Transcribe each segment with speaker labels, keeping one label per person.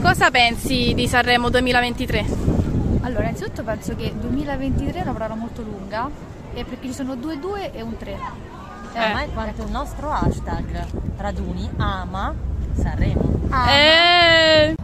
Speaker 1: Cosa pensi di Sanremo 2023?
Speaker 2: Allora, innanzitutto penso che 2023 è una parola molto lunga e perché ci sono due 2 e un 3.
Speaker 3: Cioè, ormai quanto il nostro hashtag raduni ama Sanremo.
Speaker 1: Ah. Eh...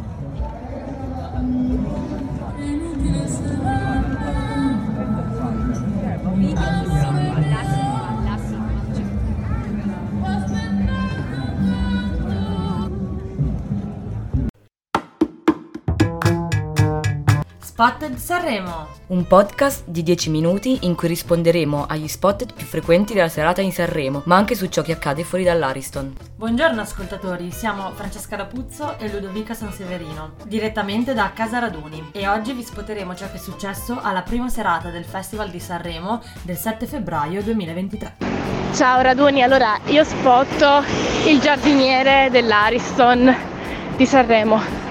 Speaker 3: Spotted Sanremo.
Speaker 4: Un podcast di 10 minuti in cui risponderemo agli spotted più frequenti della serata in Sanremo, ma anche su ciò che accade fuori dall'Ariston.
Speaker 3: Buongiorno ascoltatori, siamo Francesca Rapuzzo e Ludovica Sanseverino, direttamente da Casa Raduni e oggi vi spotteremo ciò che è successo alla prima serata del Festival di Sanremo del 7 febbraio 2023.
Speaker 1: Ciao Raduni, allora io spotto il giardiniere dell'Ariston di Sanremo.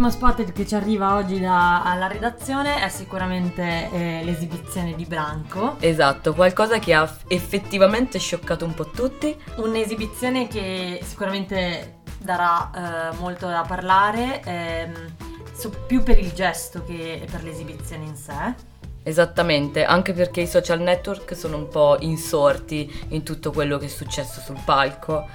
Speaker 3: Primo spot che ci arriva oggi dalla redazione è sicuramente eh, l'esibizione di Branco.
Speaker 4: Esatto, qualcosa che ha effettivamente scioccato un po' tutti.
Speaker 3: Un'esibizione che sicuramente darà eh, molto da parlare, ehm, so, più per il gesto che per l'esibizione in sé.
Speaker 4: Esattamente, anche perché i social network sono un po' insorti in tutto quello che è successo sul palco.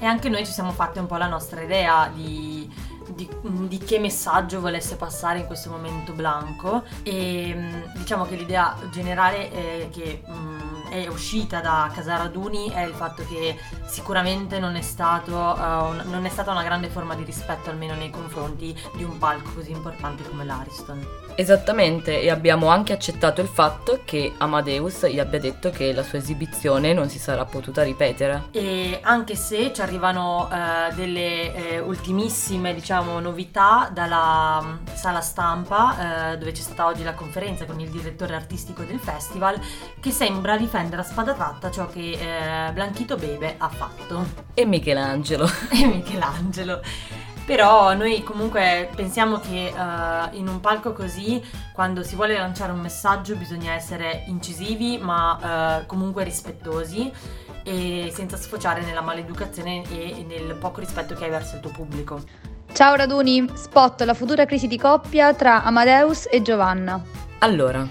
Speaker 3: E anche noi ci siamo fatti un po' la nostra idea di di, di, che messaggio volesse passare in questo momento Blanco. E mm, diciamo che l'idea generale è che um, è uscita da Casaraduni è il fatto che sicuramente non è, stato, uh, un, non è stata una grande forma di rispetto almeno nei confronti di un palco così importante come l'Ariston.
Speaker 4: Esattamente, e abbiamo anche accettato il fatto che Amadeus gli abbia detto che la sua esibizione non si sarà potuta ripetere.
Speaker 3: E anche se ci arrivano uh, delle uh, ultimissime, diciamo, novità dalla um, sala stampa, dove c'è stata oggi la conferenza con il direttore artistico del festival, che sembra difendere a spada tratta ciò che Blanchito Bebe ha fatto.
Speaker 4: E Michelangelo.
Speaker 3: e Michelangelo. Però noi comunque pensiamo che uh, in un palco così, quando si vuole lanciare un messaggio, bisogna essere incisivi ma uh, comunque rispettosi e senza sfociare nella maleducazione e nel poco rispetto che hai verso il tuo pubblico.
Speaker 2: Ciao Raduni, spot la futura crisi di coppia tra Amadeus e Giovanna.
Speaker 4: Allora,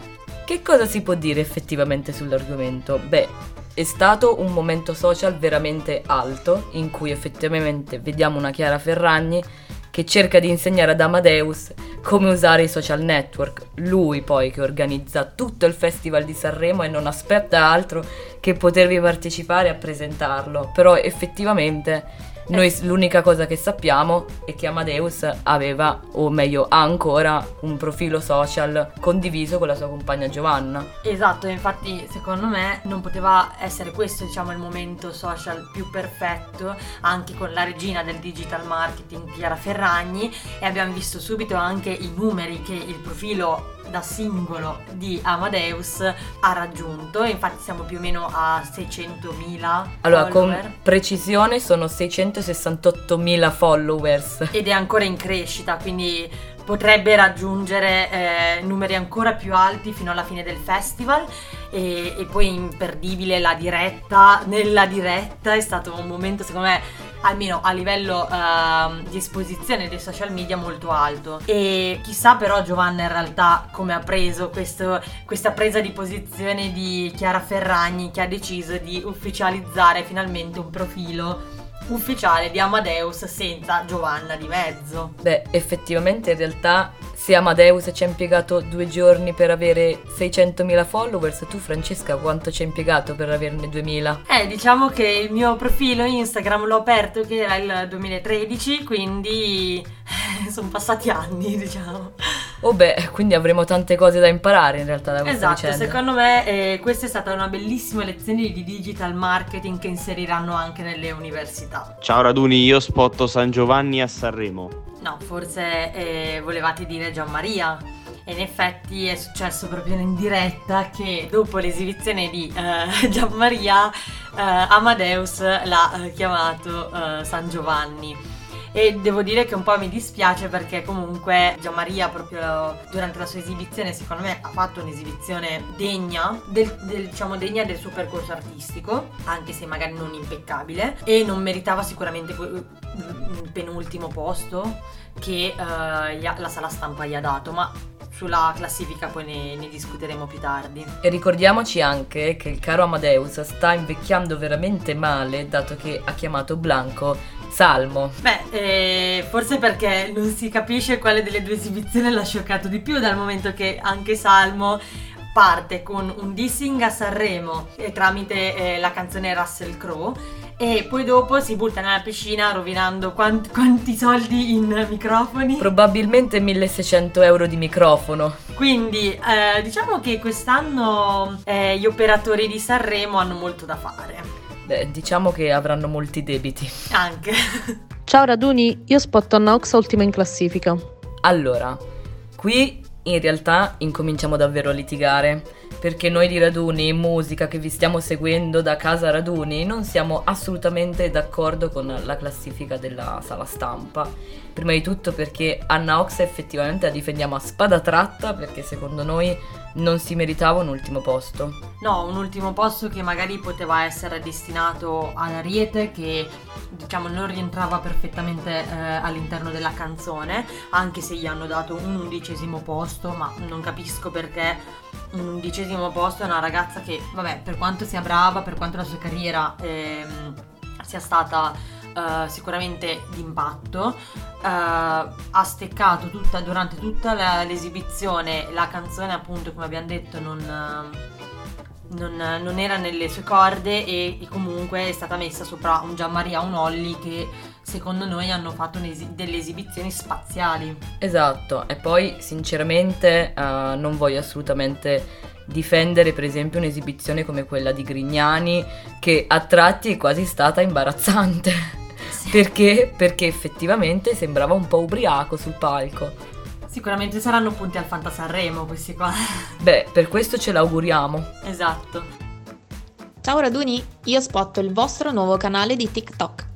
Speaker 4: che cosa si può dire effettivamente sull'argomento? Beh, è stato un momento social veramente alto in cui effettivamente vediamo una Chiara Ferragni che cerca di insegnare ad Amadeus come usare i social network. Lui poi che organizza tutto il Festival di Sanremo e non aspetta altro che potervi partecipare a presentarlo. Però effettivamente noi l'unica cosa che sappiamo è che Amadeus aveva, o meglio ha ancora, un profilo social condiviso con la sua compagna Giovanna.
Speaker 3: Esatto, infatti secondo me non poteva essere questo diciamo il momento social più perfetto, anche con la regina del digital marketing Chiara Ferragni e abbiamo visto subito anche i numeri che il profilo da singolo di Amadeus ha raggiunto, infatti siamo più o meno a 600.000
Speaker 4: allora,
Speaker 3: follower.
Speaker 4: con precisione sono 668.000 followers.
Speaker 3: Ed è ancora in crescita, quindi potrebbe raggiungere eh, numeri ancora più alti fino alla fine del festival e, e poi imperdibile la diretta, nella diretta è stato un momento secondo me almeno a livello uh, di esposizione dei social media molto alto. E chissà però Giovanna in realtà come ha preso questo, questa presa di posizione di Chiara Ferragni che ha deciso di ufficializzare finalmente un profilo ufficiale di Amadeus senza Giovanna di mezzo.
Speaker 4: Beh, effettivamente in realtà se Amadeus ci ha impiegato due giorni per avere 600.000 followers, tu Francesca quanto ci hai impiegato per averne 2.000?
Speaker 3: Eh, diciamo che il mio profilo Instagram l'ho aperto che era il 2013, quindi sono passati anni, diciamo.
Speaker 4: Oh beh, quindi avremo tante cose da imparare in realtà da questa
Speaker 3: esatto,
Speaker 4: vicenda.
Speaker 3: secondo me eh, questa è stata una bellissima lezione di digital marketing che inseriranno anche nelle università.
Speaker 5: Ciao Raduni, io spotto San Giovanni a Sanremo.
Speaker 3: No, forse eh, volevate dire Gianmaria. E in effetti è successo proprio in diretta che dopo l'esibizione di uh, Gianmaria uh, Amadeus l'ha uh, chiamato San Giovanni e devo dire che un po' mi dispiace perché comunque Gianmaria proprio durante la sua esibizione secondo me ha fatto un'esibizione degna del, del, diciamo, degna del suo percorso artistico anche se magari non impeccabile e non meritava sicuramente il penultimo posto che uh, la sala stampa gli ha dato ma sulla classifica poi ne, ne, discuteremo più tardi.
Speaker 4: E ricordiamoci anche che il caro Amadeus sta invecchiando veramente male dato che ha chiamato Blanco Salmo.
Speaker 3: Beh, eh, forse perché non si capisce quale delle due esibizioni l'ha scioccato di più dal momento che anche Salmo parte con un dissing a Sanremo eh, tramite eh, la canzone Russell Crowe e poi dopo si butta nella piscina rovinando quanti, quanti soldi in microfoni?
Speaker 4: Probabilmente 1600 euro di microfono.
Speaker 3: Quindi eh, diciamo che quest'anno eh, gli operatori di Sanremo hanno molto da fare.
Speaker 4: Beh, diciamo che avranno molti debiti.
Speaker 3: Anche.
Speaker 6: Ciao Raduni, io spotto Nox ultima in classifica.
Speaker 4: Allora, qui in realtà incominciamo davvero a litigare perché noi di Raduni, musica che vi stiamo seguendo da casa Raduni, non siamo assolutamente d'accordo con la classifica della sala stampa. Prima di tutto perché Anna Ox effettivamente la difendiamo a spada tratta perché secondo noi non si meritava un ultimo posto.
Speaker 3: No, un ultimo posto che magari poteva essere destinato ad Ariete che diciamo non rientrava perfettamente eh, all'interno della canzone, anche se gli hanno dato un undicesimo posto, ma non capisco perché un undicesimo posto è una ragazza che, vabbè, per quanto sia brava, per quanto la sua carriera ehm, sia stata uh, sicuramente d'impatto, uh, ha steccato tutta, durante tutta la, l'esibizione la canzone, appunto, come abbiamo detto, non... Uh, non, non, era nelle sue corde e, e, comunque è stata messa sopra un Gianmaria un Olli che secondo noi hanno fatto delle esibizioni spaziali.
Speaker 4: Esatto, e poi sinceramente uh, non voglio assolutamente difendere per esempio un'esibizione come quella di Grignani che a tratti è quasi stata imbarazzante. Perché? Perché effettivamente sembrava un po' ubriaco sul palco.
Speaker 3: Sicuramente saranno punti al Fanta Sanremo questi qua.
Speaker 4: Beh, per questo ce l'auguriamo.
Speaker 3: Esatto.
Speaker 7: Ciao raduni, io spotto il vostro nuovo canale di TikTok.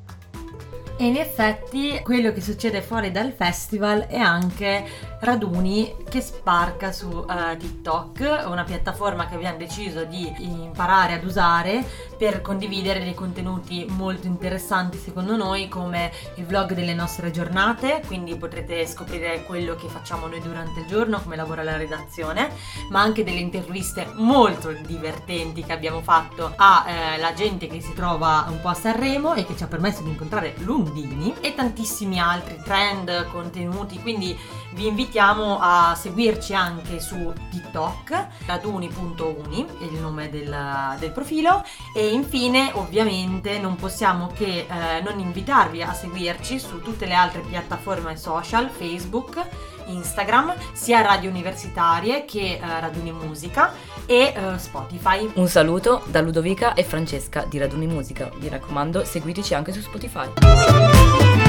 Speaker 3: E in effetti quello che succede fuori dal festival è anche Raduni che sparca su uh, TikTok, una piattaforma che abbiamo deciso di imparare ad usare per condividere dei contenuti molto interessanti secondo noi come il vlog delle nostre giornate, quindi potrete scoprire quello che facciamo noi durante il giorno, come lavora la redazione, ma anche delle interviste molto divertenti che abbiamo fatto alla eh, gente che si trova un po' a Sanremo e che ci ha permesso di incontrare Lundini e tantissimi altri trend, contenuti, quindi vi invitiamo a seguirci anche su TikTok, raduni.uni è il nome del, del profilo e infine ovviamente non possiamo che eh, non invitarvi a seguirci su tutte le altre piattaforme social, Facebook, Instagram, sia radio universitarie che eh, Raduni Musica e eh, Spotify.
Speaker 4: Un saluto da Ludovica e Francesca di Raduni Musica. Vi raccomando, seguiteci anche su Spotify.